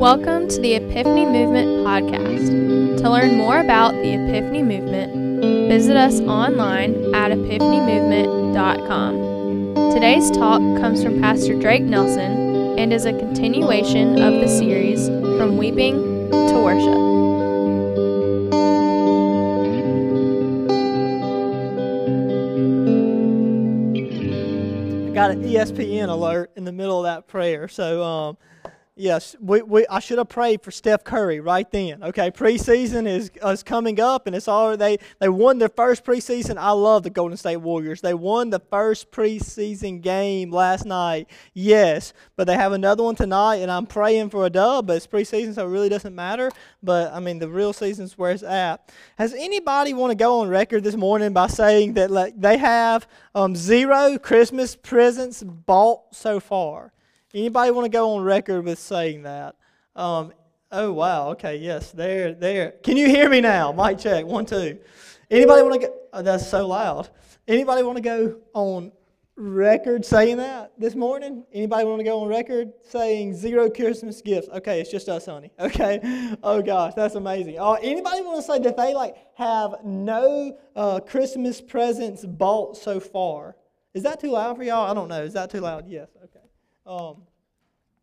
Welcome to the Epiphany Movement podcast. To learn more about the Epiphany Movement, visit us online at epiphanymovement.com. Today's talk comes from Pastor Drake Nelson and is a continuation of the series From Weeping to Worship. I got an ESPN alert the middle of that prayer. So, um, yes, we, we, I should have prayed for Steph Curry right then. Okay, preseason is, is coming up, and it's all they they won their first preseason. I love the Golden State Warriors. They won the first preseason game last night. Yes, but they have another one tonight, and I'm praying for a dub. But it's preseason, so it really doesn't matter. But I mean, the real season's where it's at. Has anybody want to go on record this morning by saying that like, they have um, zero Christmas presents bought so far? Anybody want to go on record with saying that? Um, oh wow. Okay. Yes. There. There. Can you hear me now? Mic check. One, two. Anybody want to go? Oh, that's so loud. Anybody want to go on record saying that this morning? Anybody want to go on record saying zero Christmas gifts? Okay, it's just us, honey. Okay. Oh gosh, that's amazing. Uh, anybody want to say that they like have no uh, Christmas presents bought so far? Is that too loud for y'all? I don't know. Is that too loud? Yes. Okay. Um,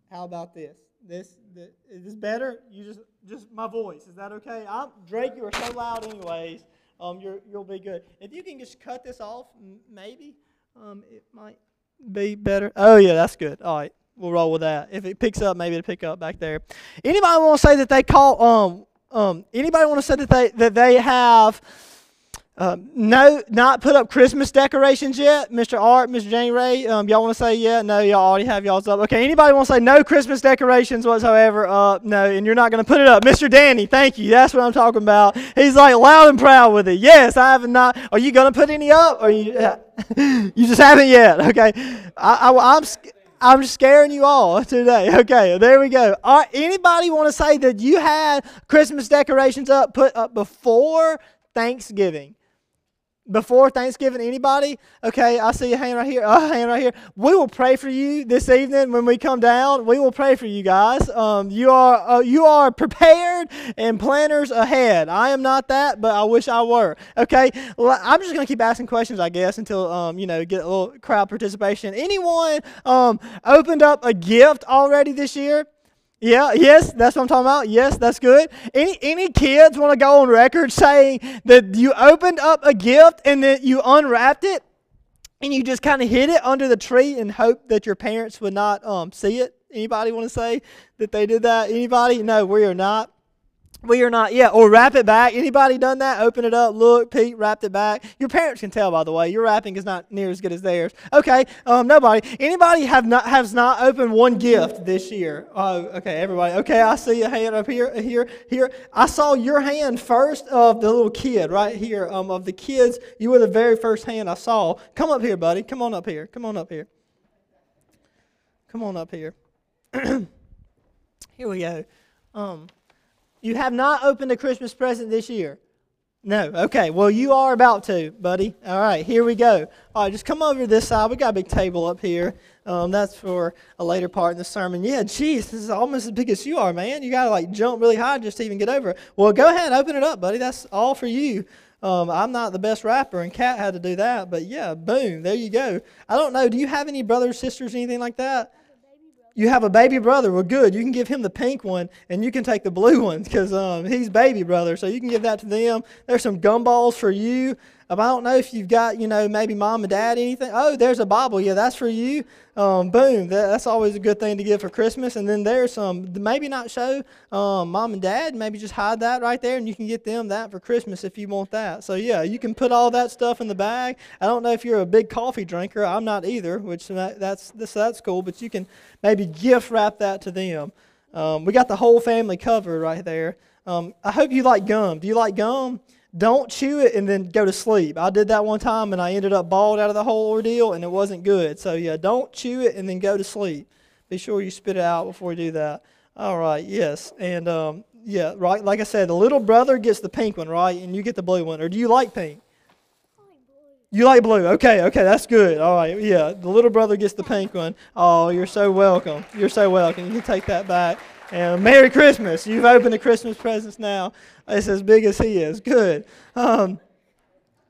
how about this? This, this is this better? You just just my voice. Is that okay? I'm Drake. You are so loud, anyways. Um, you're you'll be good. If you can just cut this off, maybe um, it might be better. Oh yeah, that's good. All right, we'll roll with that. If it picks up, maybe it'll pick up back there. Anybody want to say that they call um um? Anybody want to say that they that they have um, no, not put up Christmas decorations yet, Mr. Art, Mr. Jane Ray. Um, y'all want to say yeah? No, y'all already have y'all's up. Okay, anybody want to say no Christmas decorations whatsoever? Uh, no, and you're not going to put it up, Mr. Danny. Thank you. That's what I'm talking about. He's like loud and proud with it. Yes, I have not. Are you going to put any up? Or you? you just haven't yet. Okay, I, I, I'm. I'm scaring you all today. Okay, there we go. All right, anybody want to say that you had Christmas decorations up put up before Thanksgiving? Before Thanksgiving, anybody? Okay, I see a hand right here. A hand right here. We will pray for you this evening when we come down. We will pray for you guys. Um, you are uh, you are prepared and planners ahead. I am not that, but I wish I were. Okay, well, I'm just gonna keep asking questions, I guess, until um, you know get a little crowd participation. Anyone um, opened up a gift already this year? Yeah, yes, that's what I'm talking about. Yes, that's good. Any any kids want to go on record saying that you opened up a gift and then you unwrapped it and you just kind of hid it under the tree and hope that your parents would not um, see it? Anybody want to say that they did that? Anybody? No, we are not. We are not yet. Or wrap it back. Anybody done that? Open it up, look, pete wrapped it back. Your parents can tell, by the way. Your wrapping is not near as good as theirs. Okay, um, nobody. Anybody have not has not opened one gift this year? Oh, okay, everybody. Okay, I see a hand up here, here, here. I saw your hand first of the little kid right here. Um, of the kids, you were the very first hand I saw. Come up here, buddy. Come on up here. Come on up here. Come on up here. here we go. Um. You have not opened a Christmas present this year? No. Okay. Well, you are about to, buddy. All right. Here we go. All right. Just come over this side. We got a big table up here. Um, that's for a later part in the sermon. Yeah. Geez, this is almost as big as you are, man. You got to like jump really high just to even get over it. Well, go ahead. And open it up, buddy. That's all for you. Um, I'm not the best rapper, and Kat had to do that. But yeah, boom. There you go. I don't know. Do you have any brothers, sisters, anything like that? You have a baby brother. Well, good. You can give him the pink one, and you can take the blue one because um, he's baby brother. So you can give that to them. There's some gumballs for you. I don't know if you've got, you know, maybe mom and dad anything. Oh, there's a Bible. Yeah, that's for you. Um, boom. That, that's always a good thing to give for Christmas. And then there's some, maybe not show um, mom and dad. Maybe just hide that right there, and you can get them that for Christmas if you want that. So yeah, you can put all that stuff in the bag. I don't know if you're a big coffee drinker. I'm not either, which that's this that's cool. But you can maybe gift wrap that to them. Um, we got the whole family covered right there. Um, I hope you like gum. Do you like gum? Don't chew it and then go to sleep. I did that one time and I ended up bald out of the whole ordeal and it wasn't good. So, yeah, don't chew it and then go to sleep. Be sure you spit it out before you do that. All right, yes. And, um, yeah, right, like I said, the little brother gets the pink one, right? And you get the blue one. Or do you like pink? You like blue? Okay, okay, that's good. All right, yeah. The little brother gets the pink one. Oh, you're so welcome. You're so welcome. You can take that back. And Merry Christmas. You've opened the Christmas presents now. It's as big as he is. Good. Um,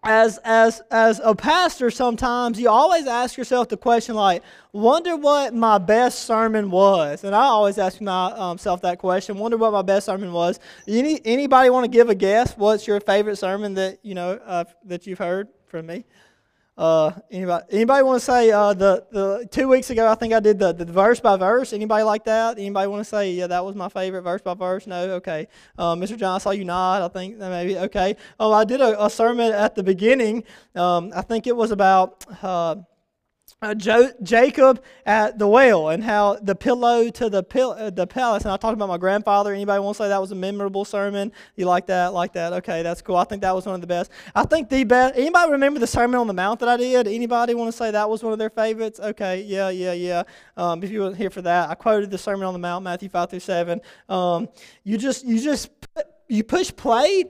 as as as a pastor sometimes you always ask yourself the question like wonder what my best sermon was and i always ask myself that question wonder what my best sermon was Any, anybody want to give a guess what's your favorite sermon that you know uh, that you've heard from me uh, anybody anybody want to say uh, the the two weeks ago I think I did the, the verse by verse. Anybody like that? Anybody want to say yeah that was my favorite verse by verse? No, okay. Uh, Mr. John, I saw you nod. I think maybe okay. Oh, I did a, a sermon at the beginning. Um, I think it was about uh, jo- Jacob at the well and how the pillow to the pil- uh, the palace. And I talked about my grandfather. Anybody want to say that was a memorable sermon? You like that? Like that? Okay, that's cool. I think that was one of the best. I think the best. Anybody remember the Sermon on the Mount that I did? Anybody want to say that was one of their favorites? Okay, yeah, yeah, yeah. Um, if you weren't here for that, I quoted the Sermon on the Mount, Matthew five through seven. Um, you just you just you push play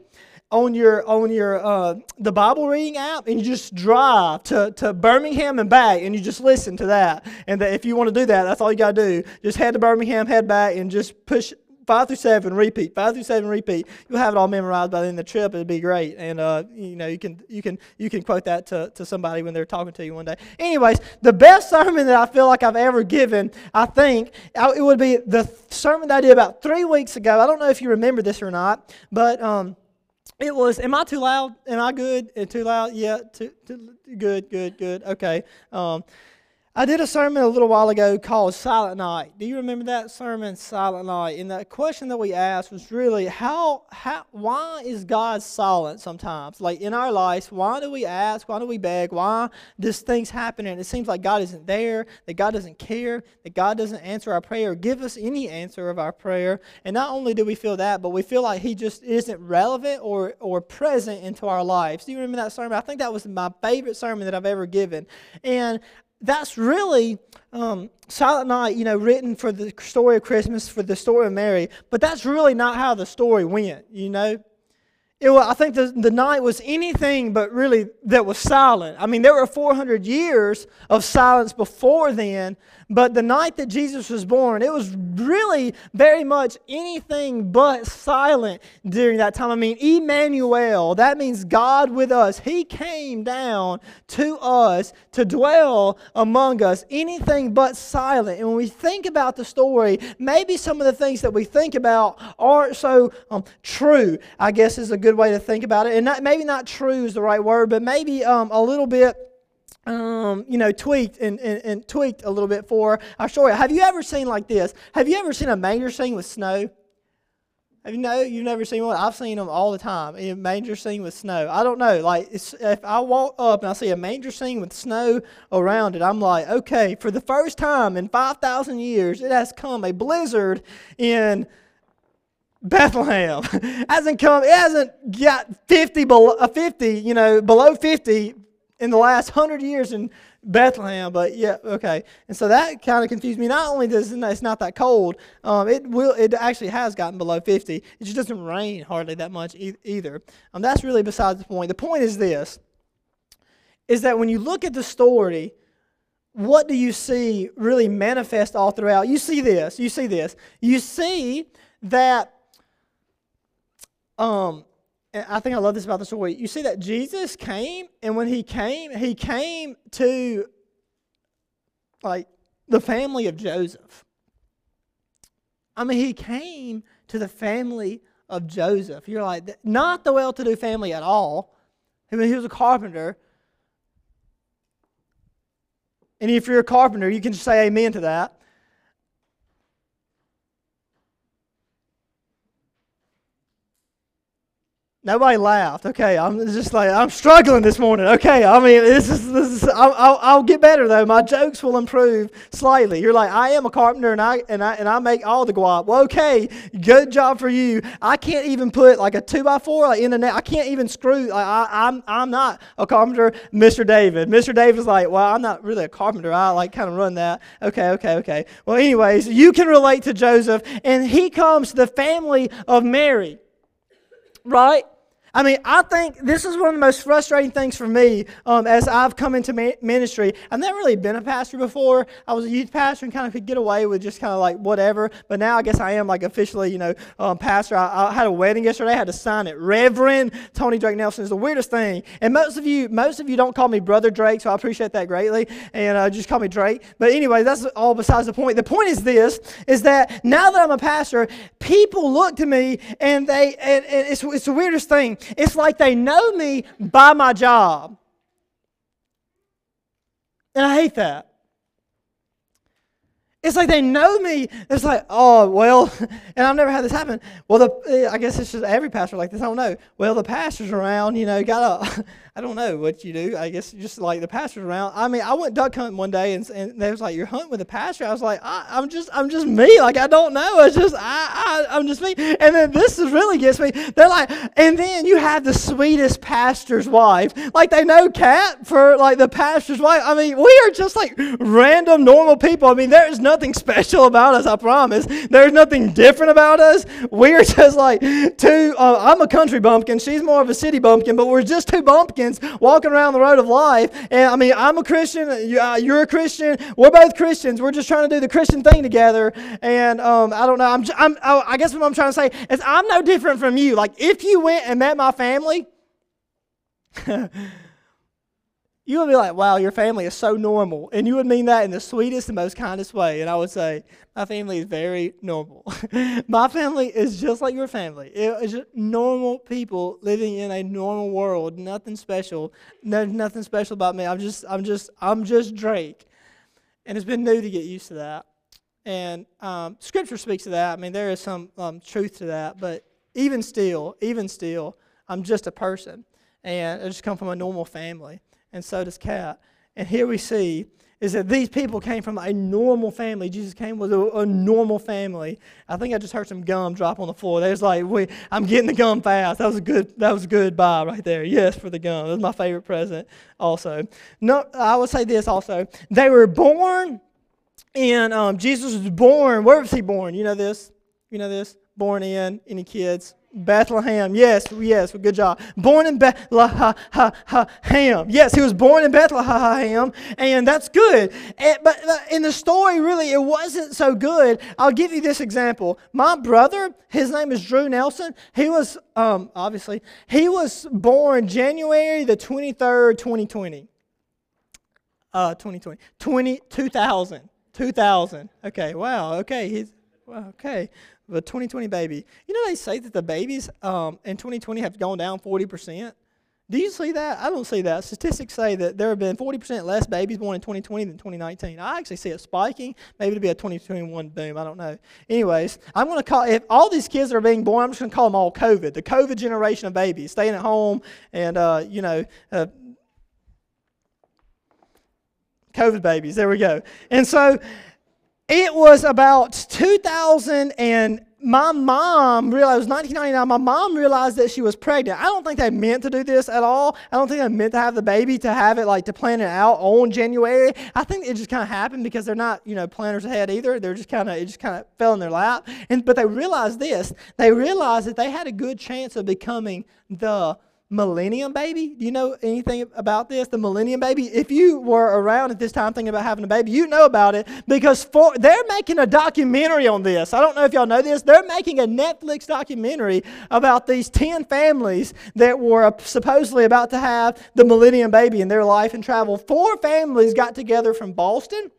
on your on your uh, the Bible reading app and you just drive to, to Birmingham and back and you just listen to that. And that if you want to do that, that's all you got to do. Just head to Birmingham, head back, and just push five through seven, repeat. Five through seven, repeat. You'll have it all memorized by the end of the trip. It'd be great, and uh, you know you can you can you can quote that to, to somebody when they're talking to you one day. Anyways, the best sermon that I feel like I've ever given, I think it would be the sermon that I did about three weeks ago. I don't know if you remember this or not, but. Um, it was, am I too loud? Am I good? Too loud? Yeah, too, too good, good, good. Okay. Um, I did a sermon a little while ago called Silent Night. Do you remember that sermon, Silent Night? And the question that we asked was really how, how why is God silent sometimes? Like in our lives, why do we ask? Why do we beg? Why does things happen and it seems like God isn't there, that God doesn't care, that God doesn't answer our prayer, or give us any answer of our prayer. And not only do we feel that, but we feel like He just isn't relevant or, or present into our lives. Do you remember that sermon? I think that was my favorite sermon that I've ever given. And that's really um, Silent Night, you know, written for the story of Christmas, for the story of Mary, but that's really not how the story went, you know. It was, I think the, the night was anything but really that was silent. I mean, there were 400 years of silence before then, but the night that Jesus was born, it was really very much anything but silent during that time. I mean, Emmanuel, that means God with us. He came down to us to dwell among us. Anything but silent. And when we think about the story, maybe some of the things that we think about aren't so um, true, I guess is a good way to think about it. And not, maybe not true is the right word, but maybe um, a little bit um, you know, tweaked and, and, and, tweaked a little bit for our story. Have you ever seen like this? Have you ever seen a manger scene with snow? Have you know you've never seen one? I've seen them all the time. A manger scene with snow. I don't know. Like if I walk up and I see a manger scene with snow around it, I'm like, okay, for the first time in five thousand years, it has come a blizzard in. Bethlehem hasn't come. It hasn't got fifty below uh, fifty. You know, below fifty in the last hundred years in Bethlehem, but yeah, okay. And so that kind of confused me. Not only does it's not that cold, um, it will it actually has gotten below 50. It just doesn't rain hardly that much e- either. Um, that's really besides the point. The point is this: is that when you look at the story, what do you see really manifest all throughout? You see this. You see this. You see that um, and I think I love this about the story. You see that Jesus came, and when he came, he came to like the family of Joseph. I mean, he came to the family of Joseph. You're like, not the well to do family at all. I mean, he was a carpenter. And if you're a carpenter, you can just say amen to that. Nobody laughed. Okay, I'm just like I'm struggling this morning. Okay, I mean this is this is I'll, I'll, get better though. My jokes will improve slightly. You're like I am a carpenter and I and I and I make all the guap. Well, okay, good job for you. I can't even put like a two by four like in the net. I can't even screw. Like, I, I'm I'm not a carpenter, Mr. David. Mr. David's like, well, I'm not really a carpenter. I like kind of run that. Okay, okay, okay. Well, anyways, you can relate to Joseph, and he comes to the family of Mary, right? I mean, I think this is one of the most frustrating things for me um, as I've come into ministry. I've never really been a pastor before. I was a youth pastor and kind of could get away with just kind of like whatever. But now I guess I am like officially, you know, um, pastor. I, I, had a wedding yesterday. I had to sign it. Reverend Tony Drake Nelson is the weirdest thing. And most of you, most of you don't call me Brother Drake, so I appreciate that greatly. And uh, just call me Drake. But anyway, that's all besides the point. The point is this: is that now that I'm a pastor, people look to me and they, and, and it's, it's the weirdest thing. It's like they know me by my job. And I hate that. It's like they know me. It's like, oh, well, and I've never had this happen. Well, the, eh, I guess it's just every pastor like this. I don't know. Well, the pastor's around, you know, got a, I don't know what you do. I guess just like the pastor's around. I mean, I went duck hunting one day, and, and they was like, "You're hunting with a pastor." I was like, I, am just, I'm just me. Like I don't know. It's just, I, I, I'm just me. And then this is really gets me. They're like, and then you have the sweetest pastor's wife. Like they know Kat for like the pastor's wife. I mean, we are just like random normal people. I mean, there is nothing special about us. I promise. There's nothing different about us. We are just like two. Uh, I'm a country bumpkin. She's more of a city bumpkin, but we're just two bumpkins walking around the road of life. And I mean, I'm a Christian, uh, you're a Christian, we're both Christians. We're just trying to do the Christian thing together. And um, I don't know, I'm, I'm, oh, I guess what I'm trying to say is I'm no different from you. Like, if you went and met my family, you would be like, wow, your family is so normal. And you would mean that in the sweetest and most kindest way. And I would say, my family is very normal. my family is just like your family. It's just normal people living in a normal world. Nothing special. No, nothing special about me. I'm just, I'm just, I'm just Drake. And it's been new to get used to that. And um, Scripture speaks to that. I mean, there is some um, truth to that. But even still, even still, I'm just a person. And I just come from a normal family and so does Kat. And here we see is that these people came from a normal family. Jesus came with a, a, normal family. I think I just heard some gum drop on the floor. They was like, we, I'm getting the gum fast. That was a good. That was a good buy right there. Yes, for the gum. That was my favorite present. Also, no, I would say this also. They were born, and um, Jesus was born. Where was he born? You know this. You know this. Born in any kids? Bethlehem. Yes, yes, good job. Born in Bethlehem. Yes, he was born in Bethlehem, and that's good. And, but in the story, really, it wasn't so good. I'll give you this example. My brother, his name is Drew Nelson. He was, um, obviously, he was born January the 23rd, 2020. Uh, 2020. 20, 2000. 2000. Okay, wow, okay. He's, okay the 2020 baby. You know, they say that the babies um, in 2020 have gone down 40%. Do you see that? I don't see that. Statistics say that there have been 40% less babies born in 2020 than 2019. I actually see it spiking. Maybe it'll be a 2021 boom. I don't know. Anyways, I'm going to call, if all these kids are being born, I'm just going to call them all COVID. The COVID generation of babies, staying at home and, uh, you know, uh, COVID babies. There we go. And so it was about 2000 and my mom realized, it was 1999, my mom realized that she was pregnant. I don't think they meant to do this at all. I don't think they meant to have the baby, to have it, like, to plan it out on January. I think it just kind of happened because they're not, you know, planners ahead either. They're just kind of, it just kind of fell in their lap. And, but they realized this. They realized that they had a good chance of becoming the millennium baby. Do you know anything about this? The millennium baby? If you were around at this time thinking about having a baby, you know about it because for, they're making a documentary on this. I don't know if y'all know this. They're making a Netflix documentary about these 10 families that were supposedly about to have the millennium baby in their life and travel. Four families got together from Boston.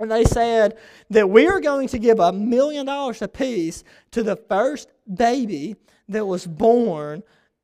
And they said that we are going to give a million dollars apiece to the first baby that was born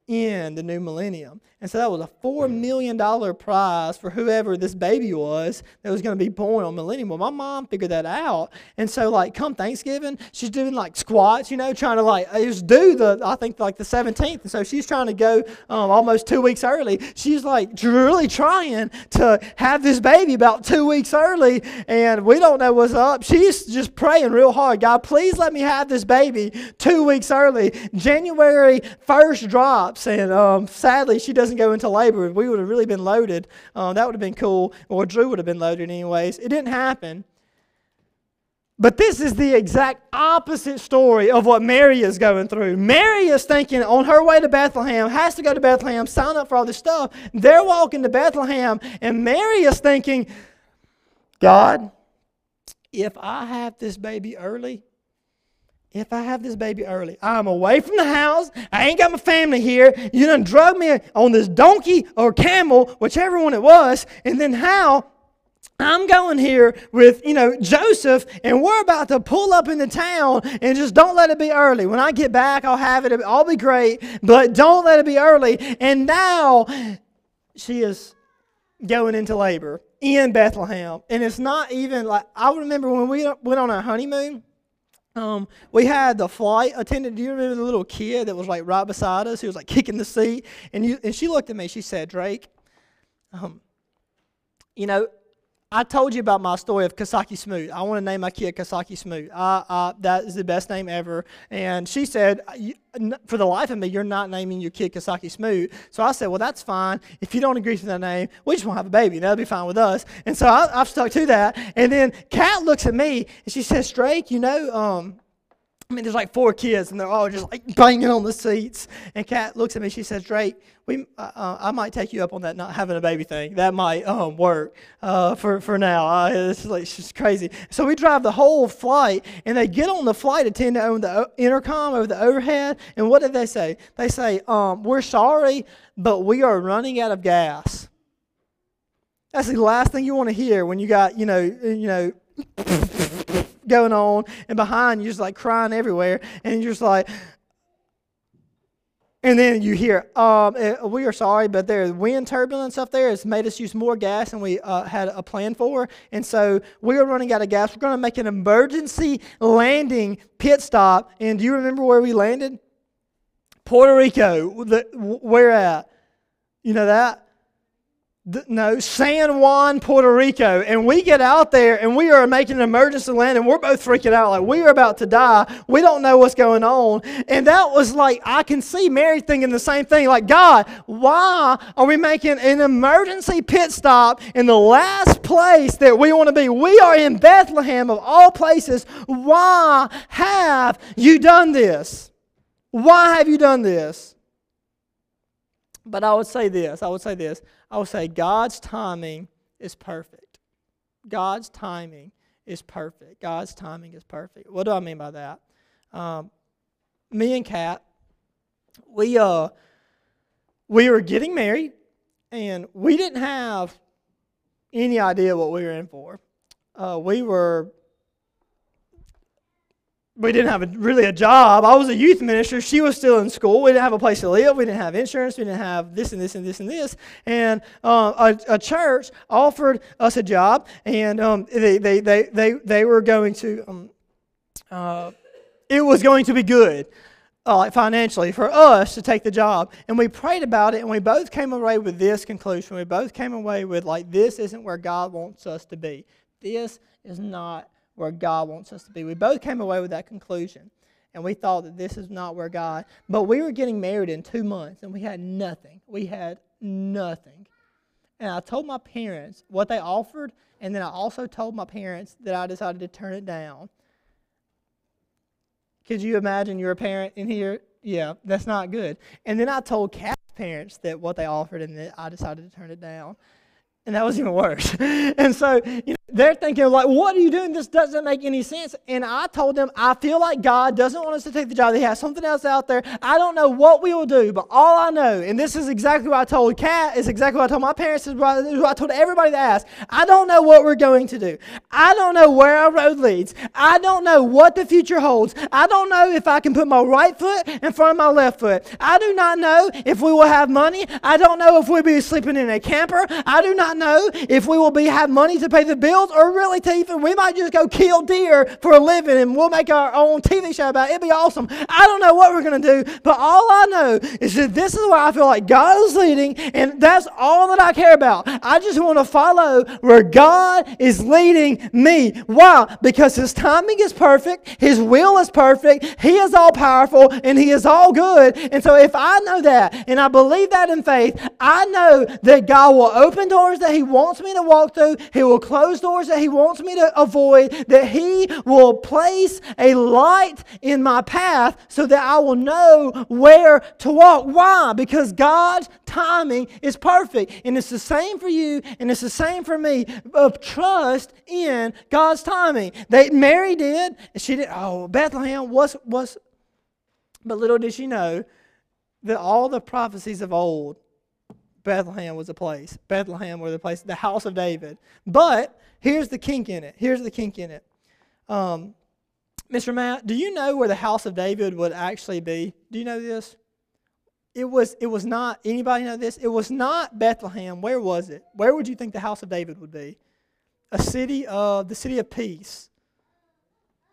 in the new millennium. And so that was a $4 million prize for whoever this baby was that was going to be born on millennium. Well, my mom figured that out. And so, like, come Thanksgiving, she's doing like squats, you know, trying to like, it was due the, I think, like the 17th. And so she's trying to go um, almost two weeks early. She's like really trying to have this baby about two weeks early. And we don't know what's up. She's just praying real hard God, please let me have this baby two weeks early. January 1st drops. And um, sadly, she doesn't doesn't go into labor, we would have really been loaded. Um, that would have been cool, or Drew would have been loaded anyways. It didn't happen. But this is the exact opposite story of what Mary is going through. Mary is thinking on her way to Bethlehem, has to go to Bethlehem, sign up for all this stuff. They're walking to Bethlehem, and Mary is thinking, God, if I have this baby early, if I have this baby early, I'm away from the house. I ain't got my family here. You done drug me on this donkey or camel, whichever one it was, and then how I'm going here with, you know, Joseph, and we're about to pull up into town and just don't let it be early. When I get back, I'll have it. I'll be great, but don't let it be early. And now she is going into labor in Bethlehem. And it's not even like, I remember when we went on our honeymoon, um, we had the flight attendant. Do you remember the little kid that was like right beside us? He was like kicking the seat. And, you, and she looked at me, she said, Drake, um, you know, I told you about my story of Kasaki Smoot. I want to name my kid Kasaki Smoot. Uh, uh, that is the best name ever. And she said, for the life of me, you're not naming your kid Kasaki Smoot. So I said, well, that's fine. If you don't agree to that name, we just won't have a baby. That'll be fine with us. And so I, have stuck to that. And then Kat looks at me and she says, Drake, you know, um, I mean, there's like four kids, and they're all just like banging on the seats. And Kat looks at me. She says, "Drake, we, uh, uh, I might take you up on that not having a baby thing. That might um, work uh, for for now. Uh, it's like crazy." So we drive the whole flight, and they get on the flight attendant on the intercom over the overhead. And what did they say? They say, um, "We're sorry, but we are running out of gas." That's the last thing you want to hear when you got you know you know going on, and behind you just like crying everywhere, and you're just like, and then you hear, um, eh, we are sorry, but there's wind turbulence up there. It's made us use more gas than we uh, had a plan for. And so we are running out of gas. We're going to make an emergency landing pit stop. And do you remember where we landed? Puerto Rico. The, where at? You know that? No, San Juan, Puerto Rico. And we get out there and we are making an emergency landing. We're both freaking out like we are about to die. We don't know what's going on. And that was like, I can see Mary thinking the same thing. Like, God, why are we making an emergency pit stop in the last place that we want to be? We are in Bethlehem of all places. Why have you done this? Why have you done this? But I would say this I would say this. I would say God's timing is perfect. God's timing is perfect. God's timing is perfect. What do I mean by that? Um, me and Kat, we uh, we were getting married, and we didn't have any idea what we were in for. Uh, we were we didn't have a, really a job. I was a youth minister. She was still in school. We didn't have a place to live. We didn't have insurance. We didn't have this and this and this and this. And uh, a, a, church offered us a job, and um, they, they, they, they, they were going to, um, uh, it was going to be good. Uh, financially for us to take the job and we prayed about it and we both came away with this conclusion we both came away with like this isn't where god wants us to be this is not where God wants us to be. We both came away with that conclusion. And we thought that this is not where God, but we were getting married in two months and we had nothing. We had nothing. And I told my parents what they offered, and then I also told my parents that I decided to turn it down. Could you imagine you're a parent in here? Yeah, that's not good. And then I told Kat's parents that what they offered, and that I decided to turn it down. And that was even worse. and so, you know, they're thinking, like, what are you doing? This doesn't make any sense. And I told them, I feel like God doesn't want us to take the job. He has something else out there. I don't know what we will do, but all I know, and this is exactly what I told Kat, is exactly what I told my parents, is what I told everybody that asked. I don't know what we're going to do. I don't know where our road leads. I don't know what the future holds. I don't know if I can put my right foot in front of my left foot. I do not know if we will have money. I don't know if we'll be sleeping in a camper. I do not know if we will be have money to pay the or really to even, we might just go kill deer for a living and we'll make our own TV show about it. It'd be awesome. I don't know what we're going to do, but all I know is that this is where I feel like God is leading, and that's all that I care about. I just want to follow where God is leading me. Why? Because His timing is perfect, His will is perfect, He is all powerful, and He is all good. And so if I know that and I believe that in faith, I know that God will open doors that He wants me to walk through, He will close doors doors that He wants me to avoid, that He will place a light in my path so that I will know where to walk. Why? Because God's timing is perfect. And it's the same for you, and it's the same for me. Of trust in God's timing. They Mary did, she did. Oh, Bethlehem was was, but little did she know that all the prophecies of old Bethlehem was a place. Bethlehem was the place, the house of David. But here's the kink in it. Here's the kink in it. Um, Mr. Matt, do you know where the house of David would actually be? Do you know this? It was, it was not, anybody know this? It was not Bethlehem. Where was it? Where would you think the house of David would be? A city of, the city of peace.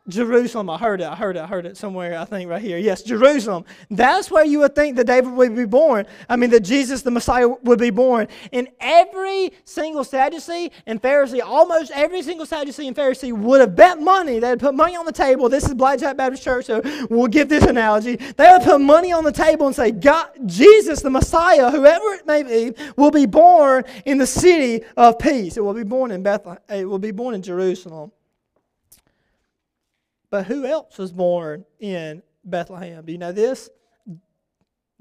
Jerusalem. I heard it. I heard it. I heard it somewhere, I think, right here. Yes, Jerusalem. That's where you would think that David would be born. I mean, that Jesus, the Messiah, would be born. And every single Sadducee and Pharisee, almost every single Sadducee and Pharisee would have bet money. They'd put money on the table. This is Blackjack Baptist Church, so we'll give this analogy. They would put money on the table and say, God, Jesus, the Messiah, whoever it may be, will be born in the city of peace. It will be born in Bethlehem. It will be born in Jerusalem. But who else was born in Bethlehem? Do you know this?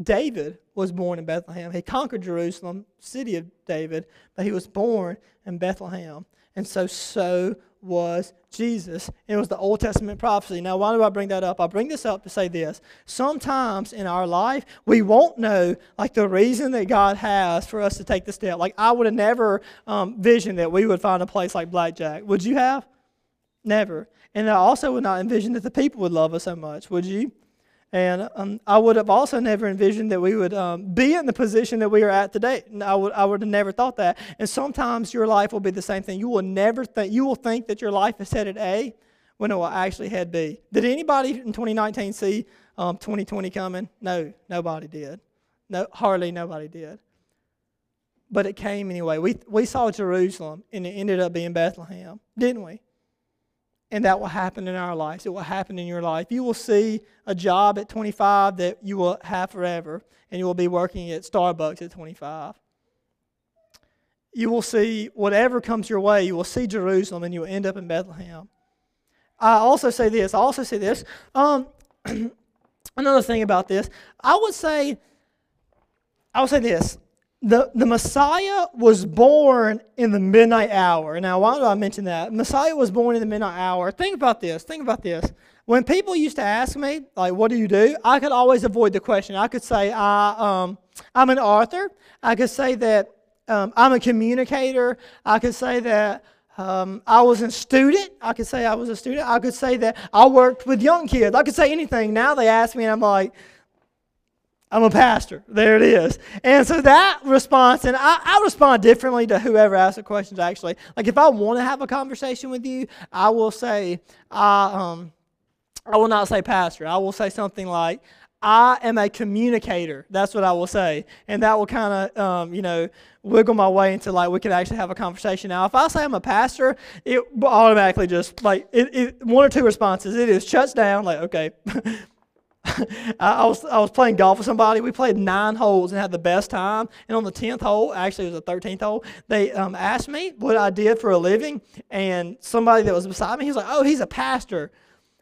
David was born in Bethlehem. He conquered Jerusalem, city of David, but he was born in Bethlehem. And so, so was Jesus. It was the Old Testament prophecy. Now, why do I bring that up? I bring this up to say this. Sometimes in our life, we won't know, like, the reason that God has for us to take the step. Like, I would have never um, visioned that we would find a place like Blackjack. Would you have? Never. And I also would not envision that the people would love us so much, would you? And um, I would have also never envisioned that we would um, be in the position that we are at today. I would, I would have never thought that. And sometimes your life will be the same thing. You will never think, you will think that your life is headed A when it will actually head B. Did anybody in 2019 see um, 2020 coming? No, nobody did. No, hardly nobody did. But it came anyway. We, we saw Jerusalem and it ended up being Bethlehem, didn't we? And that will happen in our lives. It will happen in your life. You will see a job at 25 that you will have forever, and you will be working at Starbucks at 25. You will see whatever comes your way, you will see Jerusalem, and you will end up in Bethlehem. I also say this. I also say this. Um, another thing about this, I would say, I would say this the, the Messiah was born in the midnight hour. Now, why do I mention that? Messiah was born in the midnight hour. Think about this. Think about this. When people used to ask me, like, what do you do? I could always avoid the question. I could say, I, um, I'm an author. I could say that um, I'm a communicator. I could say that um, I was a student. I could say I was a student. I could say that I worked with young kids. I could say anything. Now they ask me, and I'm like, I'm a pastor. There it is. And so that response, and I, I respond differently to whoever asks the questions actually. Like if I want to have a conversation with you, I will say, I, um, I will not say pastor. I will say something like, I am a communicator. That's what I will say. And that will kind of, um, you know, wiggle my way into like we could actually have a conversation. Now, if I say I'm a pastor, it automatically just like it, it one or two responses. It is shuts down, like, okay. I, was, I was playing golf with somebody. We played nine holes and had the best time. And on the 10th hole, actually, it was the 13th hole, they um, asked me what I did for a living. And somebody that was beside me, he was like, Oh, he's a pastor.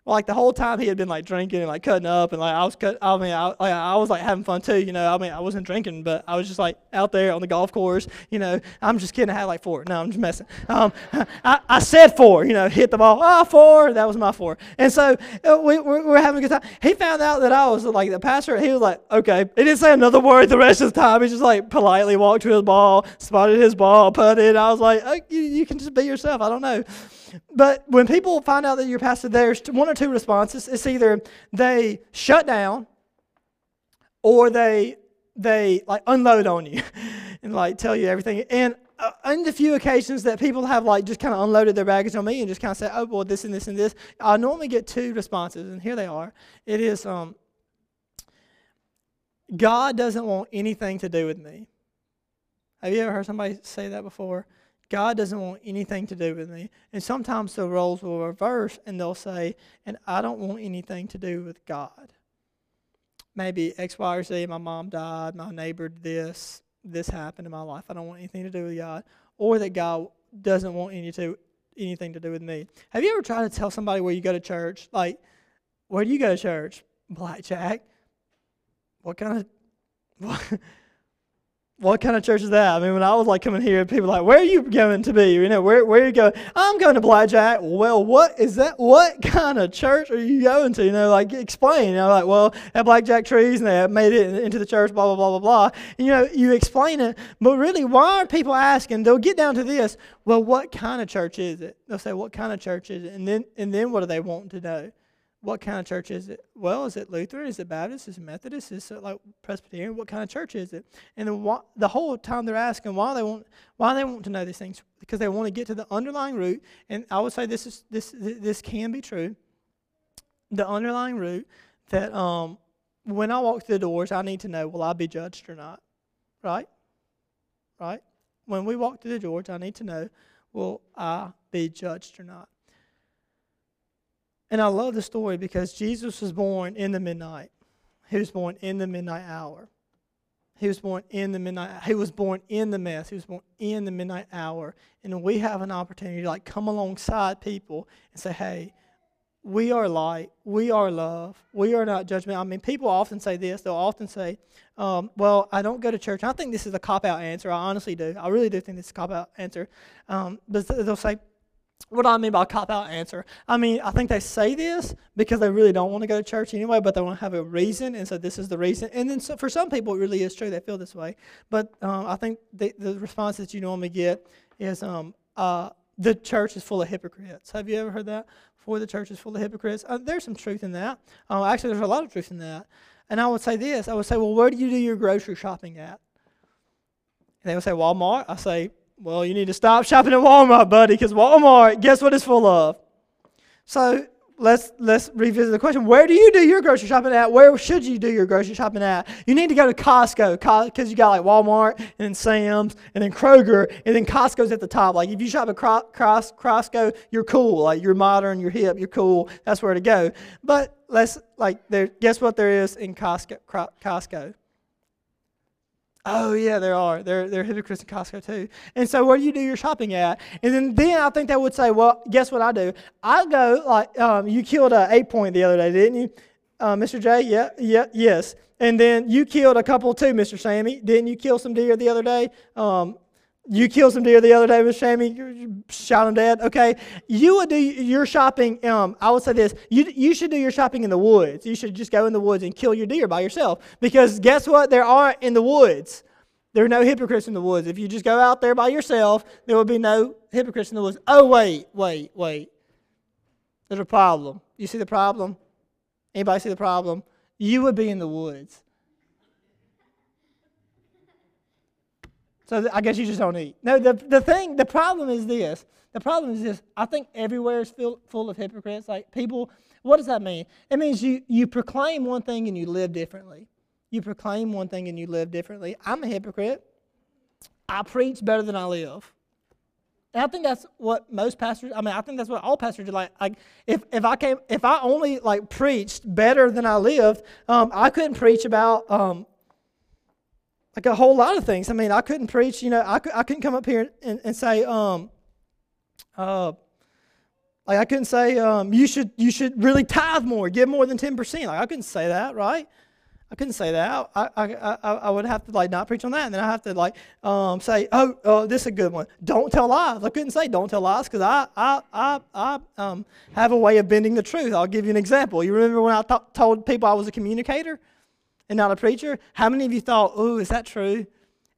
Like the whole time he had been like drinking and like cutting up, and like I was cut. I mean, I, like, I was like having fun too. You know, I mean, I wasn't drinking, but I was just like out there on the golf course. You know, I'm just kidding. I had like four. No, I'm just messing. Um, I, I said four. You know, hit the ball. Ah, oh, four. That was my four. And so uh, we, we were having a good time. He found out that I was like the pastor. He was like, okay. He didn't say another word the rest of the time. He just like politely walked to his ball, spotted his ball, putted. I was like, oh, you, you can just be yourself. I don't know. But when people find out that you're pastor, there's one or two responses. It's either they shut down or they they like unload on you and like tell you everything. And uh, in the few occasions that people have like just kind of unloaded their baggage on me and just kind of say, "Oh, well, this and this and this," I normally get two responses, and here they are. It is, um, God doesn't want anything to do with me. Have you ever heard somebody say that before? God doesn't want anything to do with me. And sometimes the roles will reverse and they'll say, and I don't want anything to do with God. Maybe X, Y, or Z, my mom died, my neighbor did this, this happened in my life. I don't want anything to do with God. Or that God doesn't want any to anything to do with me. Have you ever tried to tell somebody where you go to church? Like, where do you go to church? Blackjack. What kind of what, what kind of church is that? I mean, when I was like coming here, people were like, "Where are you going to be? You know, where where are you going? I'm going to Blackjack. Well, what is that? What kind of church are you going to? You know, like explain. You know, like, well, at Blackjack trees, and they made it into the church. Blah blah blah blah blah. And, you know, you explain it, but really, why are people asking? They'll get down to this. Well, what kind of church is it? They'll say, "What kind of church is it?" And then and then what do they want to know? What kind of church is it? Well, is it Lutheran? Is it Baptist? Is it Methodist? Is it like Presbyterian? What kind of church is it? And the, the whole time they're asking why they want why they want to know these things because they want to get to the underlying root. And I would say this is this this can be true. The underlying root that um, when I walk through the doors, I need to know will I be judged or not, right? Right. When we walk through the doors, I need to know will I be judged or not. And I love the story because Jesus was born in the midnight. He was born in the midnight hour. He was born in the midnight. He was born in the mess. He was born in the midnight hour. And we have an opportunity to like come alongside people and say, "Hey, we are light. We are love. We are not judgment." I mean, people often say this. They'll often say, um, "Well, I don't go to church." And I think this is a cop out answer. I honestly do. I really do think this is a cop out answer. Um, but they'll say, what do I mean by cop out answer? I mean, I think they say this because they really don't want to go to church anyway, but they want to have a reason, and so this is the reason. And then so for some people, it really is true; they feel this way. But um, I think the, the response that you normally get is, um, uh, "The church is full of hypocrites." Have you ever heard that? For the church is full of hypocrites. Uh, there's some truth in that. Uh, actually, there's a lot of truth in that. And I would say this: I would say, "Well, where do you do your grocery shopping at?" And they would say, "Walmart." I say, well, you need to stop shopping at Walmart, buddy, because Walmart, guess what it's full of? So let's let's revisit the question. Where do you do your grocery shopping at? Where should you do your grocery shopping at? You need to go to Costco because you got like Walmart and then Sam's and then Kroger and then Costco's at the top. Like if you shop at Costco, you're cool. Like you're modern, you're hip, you're cool. That's where to go. But let's like there. Guess what there is in Costco? Costco Oh yeah, there are. There, there are hypocrites in Costco too. And so, where do you do your shopping at? And then, then I think they would say, well, guess what I do? I go like um, you killed a eight point the other day, didn't you, uh, Mr. J? Yeah, yeah, yes. And then you killed a couple too, Mr. Sammy. Didn't you kill some deer the other day? Um, you killed some deer the other day, Mr. Sammy. Shot them dead. Okay, you would do your shopping. Um, I would say this: you you should do your shopping in the woods. You should just go in the woods and kill your deer by yourself. Because guess what? There aren't in the woods. There are no hypocrites in the woods. If you just go out there by yourself, there will be no hypocrites in the woods. Oh wait, wait, wait. There's a problem. You see the problem? Anybody see the problem? You would be in the woods. So I guess you just don't eat. No, the, the thing, the problem is this. The problem is this. I think everywhere is full, full of hypocrites. Like people, what does that mean? It means you, you proclaim one thing and you live differently. You proclaim one thing and you live differently. I'm a hypocrite. I preach better than I live. And I think that's what most pastors. I mean, I think that's what all pastors are like. Like, if if I came, if I only like preached better than I lived, um, I couldn't preach about um, like a whole lot of things. I mean, I couldn't preach, you know, I, I couldn't come up here and, and say, um, uh, like I couldn't say, um, you should you should really tithe more, give more than ten percent. Like I couldn't say that, right? I couldn't say that. I, I, I, I would have to like not preach on that, and then I have to like um, say, oh, oh, this is a good one. Don't tell lies. I couldn't say don't tell lies because I, I, I, I um, have a way of bending the truth. I'll give you an example. You remember when I told people I was a communicator? And not a preacher? How many of you thought, oh, is that true?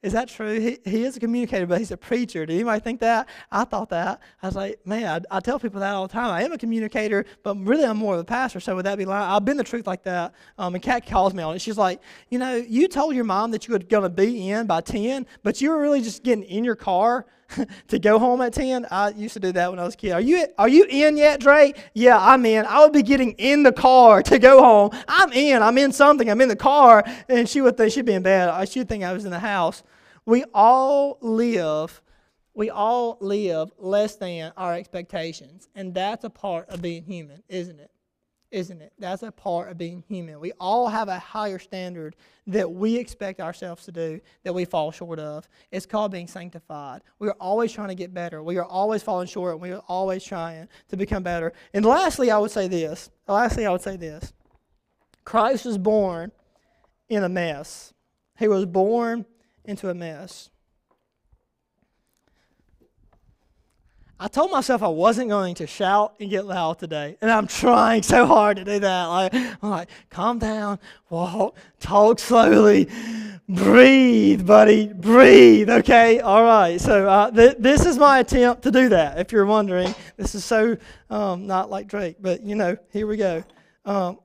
Is that true? He, he is a communicator, but he's a preacher. Did anybody think that? I thought that. I was like, man, I, I, tell people that all the time. I am a communicator, but really I'm more of a pastor. So would that be lying? I've been the truth like that. Um, and Kat calls me on it. She's like, you know, you told your mom that you were going to be in by 10, but you were really just getting in your car to go home at 10. I used to do that when I was a kid. Are you, are you in yet, Dre? Yeah, I'm in. I would be getting in the car to go home. I'm in. I'm in something. I'm in the car. And she would think she'd be in bed. Uh, she'd think I was in the house. We all live, we all live less than our expectations. And that's a part of being human, isn't it? Isn't it? That's a part of being human. We all have a higher standard that we expect ourselves to do that we fall short of. It's called being sanctified. We are always trying to get better. We are always falling short, and we are always trying to become better. And lastly, I would say this. Lastly, I would say this. Christ was born in a mess. He was born into a mess. I told myself I wasn't going to shout and get loud today, and I'm trying so hard to do that. Like, I'm like, calm down, walk, talk slowly, breathe, buddy, breathe. Okay, all right. So uh, th- this is my attempt to do that. If you're wondering, this is so um, not like Drake, but you know, here we go. Um,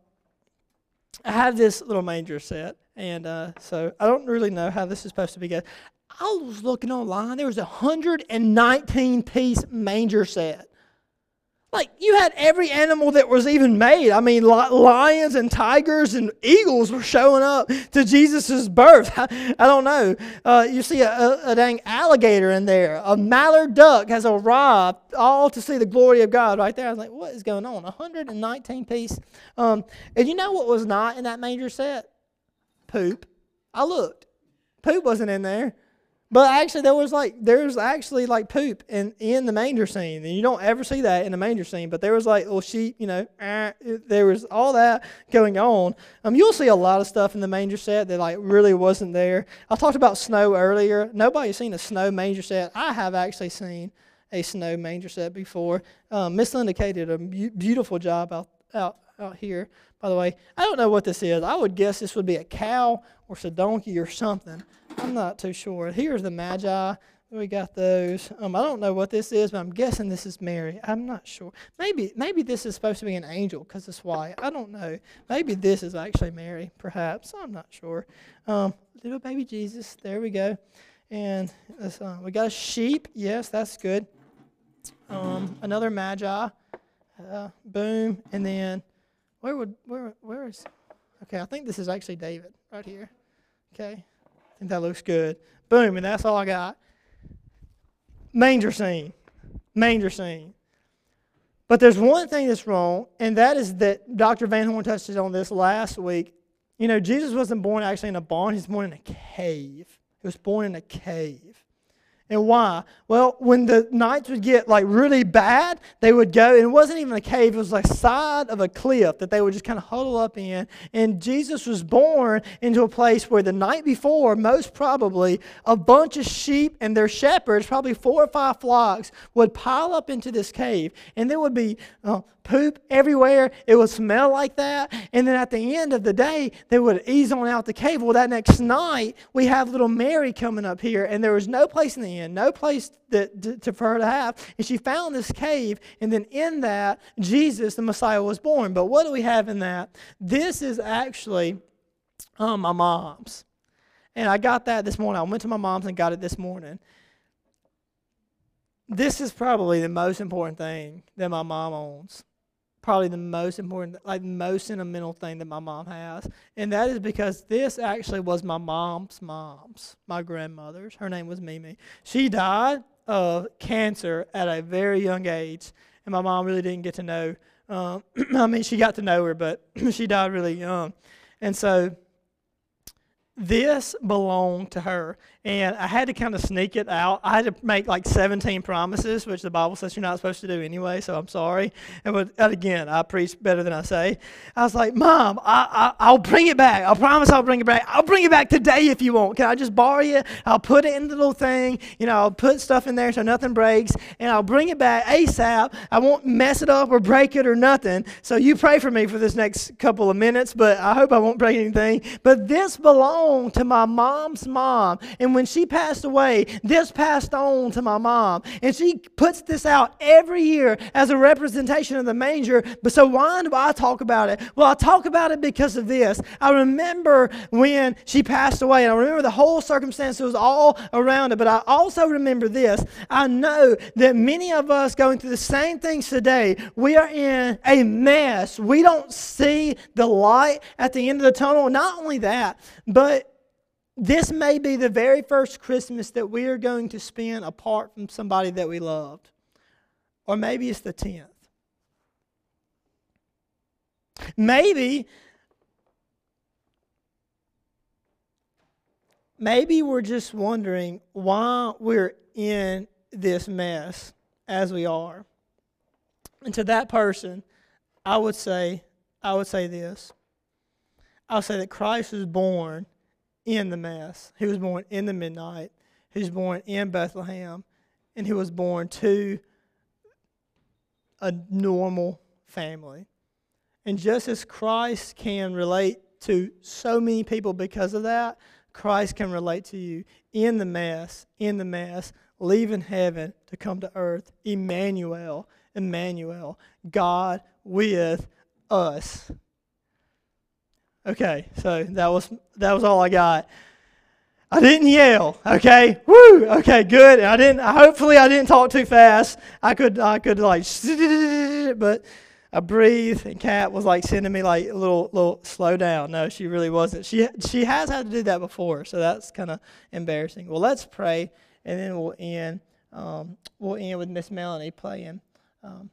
I have this little manger set, and uh, so I don't really know how this is supposed to be good. I was looking online. There was a 119 piece manger set. Like you had every animal that was even made. I mean, lions and tigers and eagles were showing up to Jesus' birth. I, don't know. Uh, you see a, a, a, dang alligator in there. A mallard duck has arrived, all to see the glory of God right there. I was like, what is going on? 119 piece. Um, and you know what was not in that manger set? Poop. I looked. Poop wasn't in there. But actually, there was like there's actually like poop in in the manger scene, and you don't ever see that in the manger scene. But there was like little sheep, you know, eh, there was all that going on. Um, you'll see a lot of stuff in the manger set that like really wasn't there. I talked about snow earlier. Nobody's seen a snow manger set. I have actually seen a snow manger set before. Um, Miss Linda did a beautiful job out out out here. By the way, I don't know what this is. I would guess this would be a cow or a donkey or something. I'm not too sure. Here's the Magi. We got those. Um, I don't know what this is, but I'm guessing this is Mary. I'm not sure. Maybe maybe this is supposed to be an angel because it's white. I don't know. Maybe this is actually Mary, perhaps. I'm not sure. Um, little baby Jesus. There we go. And uh, we got a sheep. Yes, that's good. Um, another Magi. Uh, boom. And then where would where where is? Okay, I think this is actually David right here. Okay think that looks good. Boom, and that's all I got. Manger scene. Manger scene. But there's one thing that's wrong, and that is that Dr. Van Horn touched on this last week. You know, Jesus wasn't born actually in a barn, he was born in a cave. He was born in a cave. And why? Well, when the nights would get like really bad, they would go, and it wasn't even a cave, it was like side of a cliff that they would just kind of huddle up in. And Jesus was born into a place where the night before, most probably, a bunch of sheep and their shepherds, probably four or five flocks, would pile up into this cave. And there would be uh, poop everywhere. It would smell like that. And then at the end of the day, they would ease on out the cave. Well, that next night, we have little Mary coming up here, and there was no place in the inn, no place that, to, to, for her to have. And she found this cave, and then in that, Jesus, the Messiah, was born. But what do we have in that? This is actually um, my mom's. And I got that this morning. I went to my mom's and got it this morning this is probably the most important thing that my mom owns probably the most important, like most sentimental thing that my mom has. And that is because this actually was my mom's mom's, my grandmother's. Her name was Mimi. She died of cancer at a very young age, and my mom really didn't get to know. Um, I mean, she got to know her, but she died really young. And so this belonged to her and I had to kind of sneak it out. I had to make like 17 promises, which the Bible says you're not supposed to do anyway, so I'm sorry. And, and again, I preach better than I say. I was like, Mom, I, I, will bring it back. I promise I'll bring it back. I'll bring it back today if you want. Can I just borrow it? I'll put it in the little thing. You know, I'll put stuff in there so nothing breaks, and I'll bring it back ASAP. I won't mess it up or break it or nothing. So you pray for me for this next couple of minutes, but I hope I won't break anything. But this belonged to my mom's mom. And when she passed away, this passed on to my mom. And she puts this out every year as a representation of the manger. But so why do I talk about it? Well, I talk about it because of this. I remember when she passed away, and I remember the whole circumstance was all around it. But I also remember this. I know that many of us going through the same things today, we are in a mess. We don't see the light at the end of the tunnel. Not only that, but this may be the very first Christmas that we are going to spend apart from somebody that we loved. Or maybe it's the 10th. Maybe, maybe we're just wondering why we're in this mess as we are. And to that person, I would say, I would say this. I would say that Christ was born in the mess. He was born in the midnight. He was born in Bethlehem. And he was born to a normal family. And just as Christ can relate to so many people because of that, Christ can relate to you in the mess, in the mess, leaving heaven to come to earth. Emmanuel, Emmanuel, God with us. Okay, so that was that was all I got. I didn't yell. Okay, woo. Okay, good. I didn't. Hopefully, I didn't talk too fast. I could I could like, but I breathed, and Kat was like sending me like a little little slow down. No, she really wasn't. She she has had to do that before, so that's kind of embarrassing. Well, let's pray, and then we'll end. Um, we'll end with Miss Melanie playing. Um,